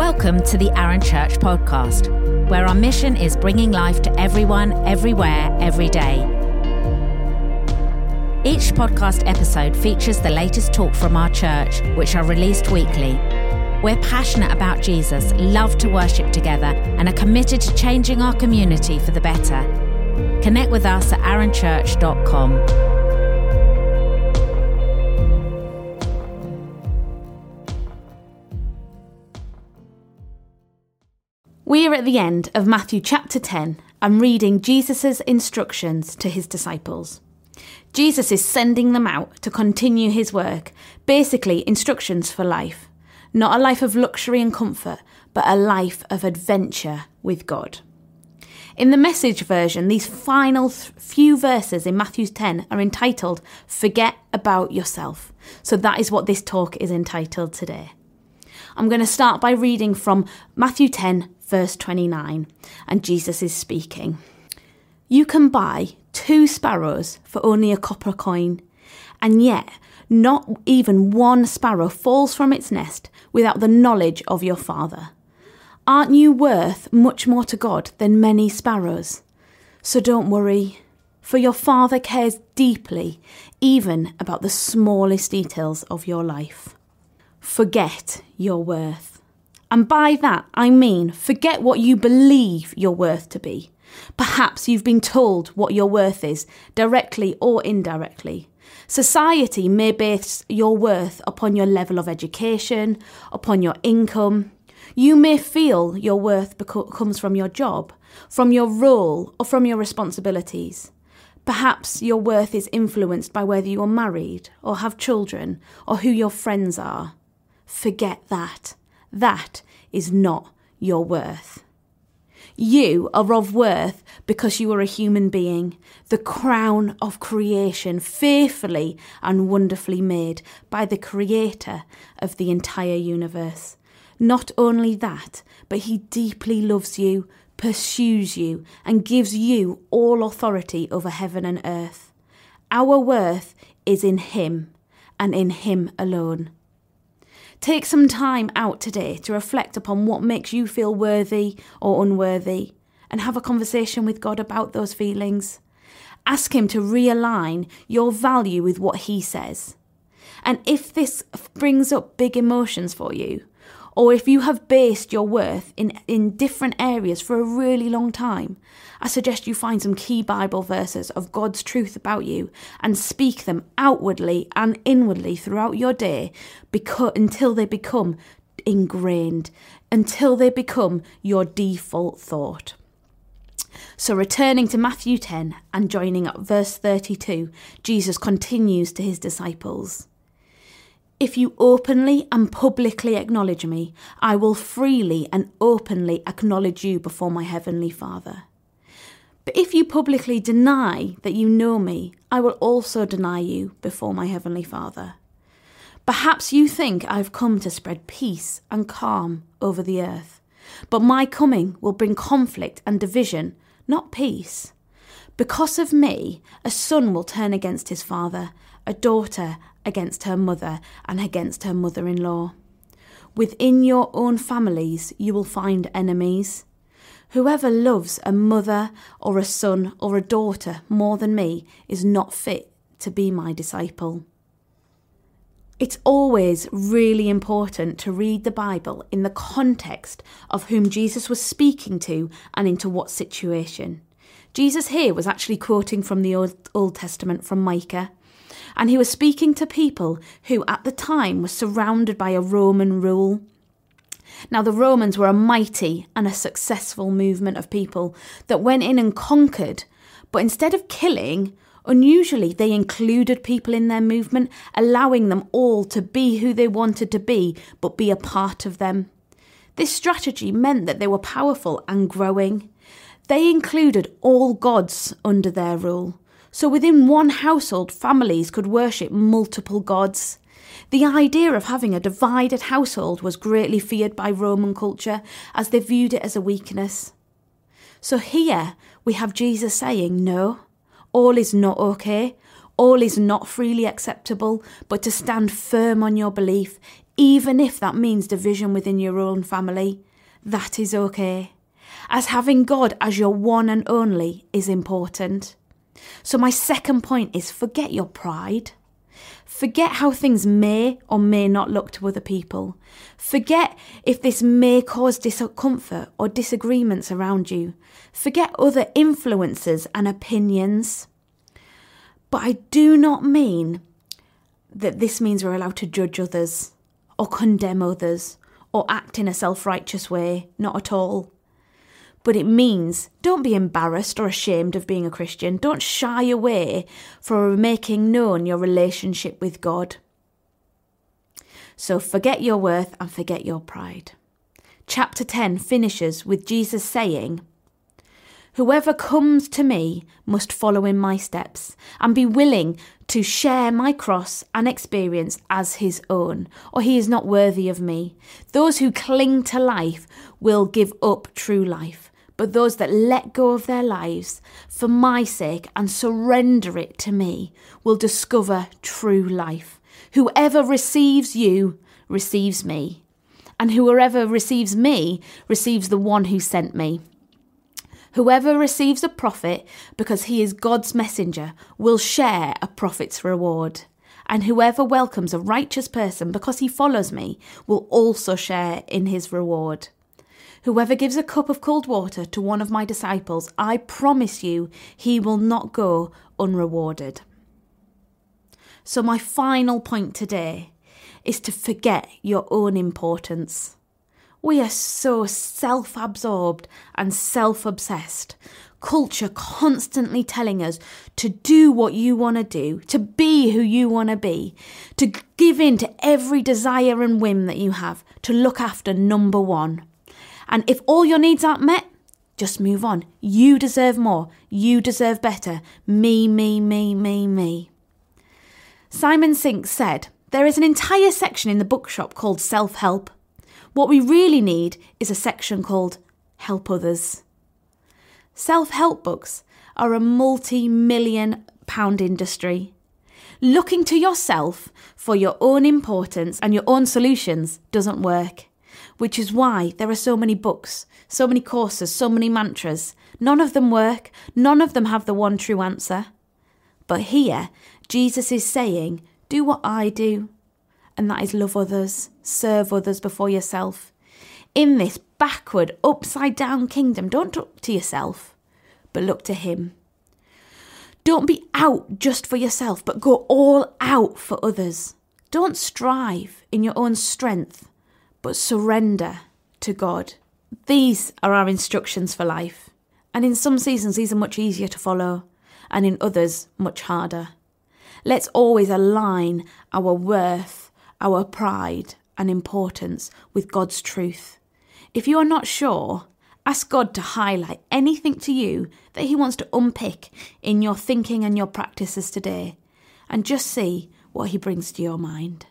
Welcome to the Arun Church podcast, where our mission is bringing life to everyone, everywhere, every day. Each podcast episode features the latest talk from our church, which are released weekly. We're passionate about Jesus, love to worship together, and are committed to changing our community for the better. Connect with us at arunchurch.com. We are at the end of Matthew chapter 10 and reading Jesus' instructions to his disciples. Jesus is sending them out to continue his work, basically, instructions for life. Not a life of luxury and comfort, but a life of adventure with God. In the message version, these final few verses in Matthew 10 are entitled Forget About Yourself. So that is what this talk is entitled today. I'm going to start by reading from Matthew 10, verse 29, and Jesus is speaking. You can buy two sparrows for only a copper coin, and yet not even one sparrow falls from its nest without the knowledge of your Father. Aren't you worth much more to God than many sparrows? So don't worry, for your Father cares deeply even about the smallest details of your life. Forget your worth. And by that, I mean forget what you believe your worth to be. Perhaps you've been told what your worth is, directly or indirectly. Society may base your worth upon your level of education, upon your income. You may feel your worth comes from your job, from your role, or from your responsibilities. Perhaps your worth is influenced by whether you are married, or have children, or who your friends are. Forget that. That is not your worth. You are of worth because you are a human being, the crown of creation, fearfully and wonderfully made by the Creator of the entire universe. Not only that, but He deeply loves you, pursues you, and gives you all authority over heaven and earth. Our worth is in Him and in Him alone. Take some time out today to reflect upon what makes you feel worthy or unworthy and have a conversation with God about those feelings. Ask Him to realign your value with what He says. And if this brings up big emotions for you, or if you have based your worth in, in different areas for a really long time, I suggest you find some key Bible verses of God's truth about you and speak them outwardly and inwardly throughout your day because, until they become ingrained, until they become your default thought. So, returning to Matthew 10 and joining at verse 32, Jesus continues to his disciples. If you openly and publicly acknowledge me, I will freely and openly acknowledge you before my heavenly Father. But if you publicly deny that you know me, I will also deny you before my heavenly Father. Perhaps you think I've come to spread peace and calm over the earth, but my coming will bring conflict and division, not peace. Because of me, a son will turn against his father, a daughter against her mother and against her mother in law. Within your own families, you will find enemies. Whoever loves a mother or a son or a daughter more than me is not fit to be my disciple. It's always really important to read the Bible in the context of whom Jesus was speaking to and into what situation. Jesus here was actually quoting from the Old, Old Testament from Micah and he was speaking to people who at the time were surrounded by a Roman rule. Now, the Romans were a mighty and a successful movement of people that went in and conquered, but instead of killing, unusually they included people in their movement, allowing them all to be who they wanted to be, but be a part of them. This strategy meant that they were powerful and growing. They included all gods under their rule. So within one household, families could worship multiple gods. The idea of having a divided household was greatly feared by Roman culture as they viewed it as a weakness. So here we have Jesus saying, No, all is not okay. all is not freely acceptable, but to stand firm on your belief, even if that means division within your own family, that is okay. As having God as your one and only is important. So, my second point is forget your pride. Forget how things may or may not look to other people. Forget if this may cause discomfort or disagreements around you. Forget other influences and opinions. But I do not mean that this means we're allowed to judge others or condemn others or act in a self righteous way. Not at all but it means don't be embarrassed or ashamed of being a Christian. Don't shy away from making known your relationship with God. So forget your worth and forget your pride. Chapter 10 finishes with Jesus saying, Whoever comes to me must follow in my steps and be willing to share my cross and experience as his own, or he is not worthy of me. Those who cling to life will give up true life but those that let go of their lives for my sake and surrender it to me will discover true life. Whoever receives you receives me, and whoever receives me receives the one who sent me. Whoever receives a prophet because he is God's messenger will share a prophet's reward. And whoever welcomes a righteous person because he follows me will also share in his reward. Whoever gives a cup of cold water to one of my disciples, I promise you he will not go unrewarded. So, my final point today is to forget your own importance. We are so self absorbed and self obsessed. Culture constantly telling us to do what you want to do, to be who you want to be, to give in to every desire and whim that you have, to look after number one. And if all your needs aren't met, just move on. You deserve more. You deserve better. Me, me, me, me, me. Simon Sinek said, There is an entire section in the bookshop called self help. What we really need is a section called help others. Self help books are a multi million pound industry. Looking to yourself for your own importance and your own solutions doesn't work which is why there are so many books, so many courses, so many mantras. None of them work, none of them have the one true answer. But here, Jesus is saying, Do what I do, and that is love others, serve others before yourself. In this backward, upside down kingdom, don't look to yourself, but look to Him. Don't be out just for yourself, but go all out for others. Don't strive in your own strength, but surrender to God. These are our instructions for life. And in some seasons, these are much easier to follow, and in others, much harder. Let's always align our worth, our pride, and importance with God's truth. If you are not sure, ask God to highlight anything to you that He wants to unpick in your thinking and your practices today, and just see what He brings to your mind.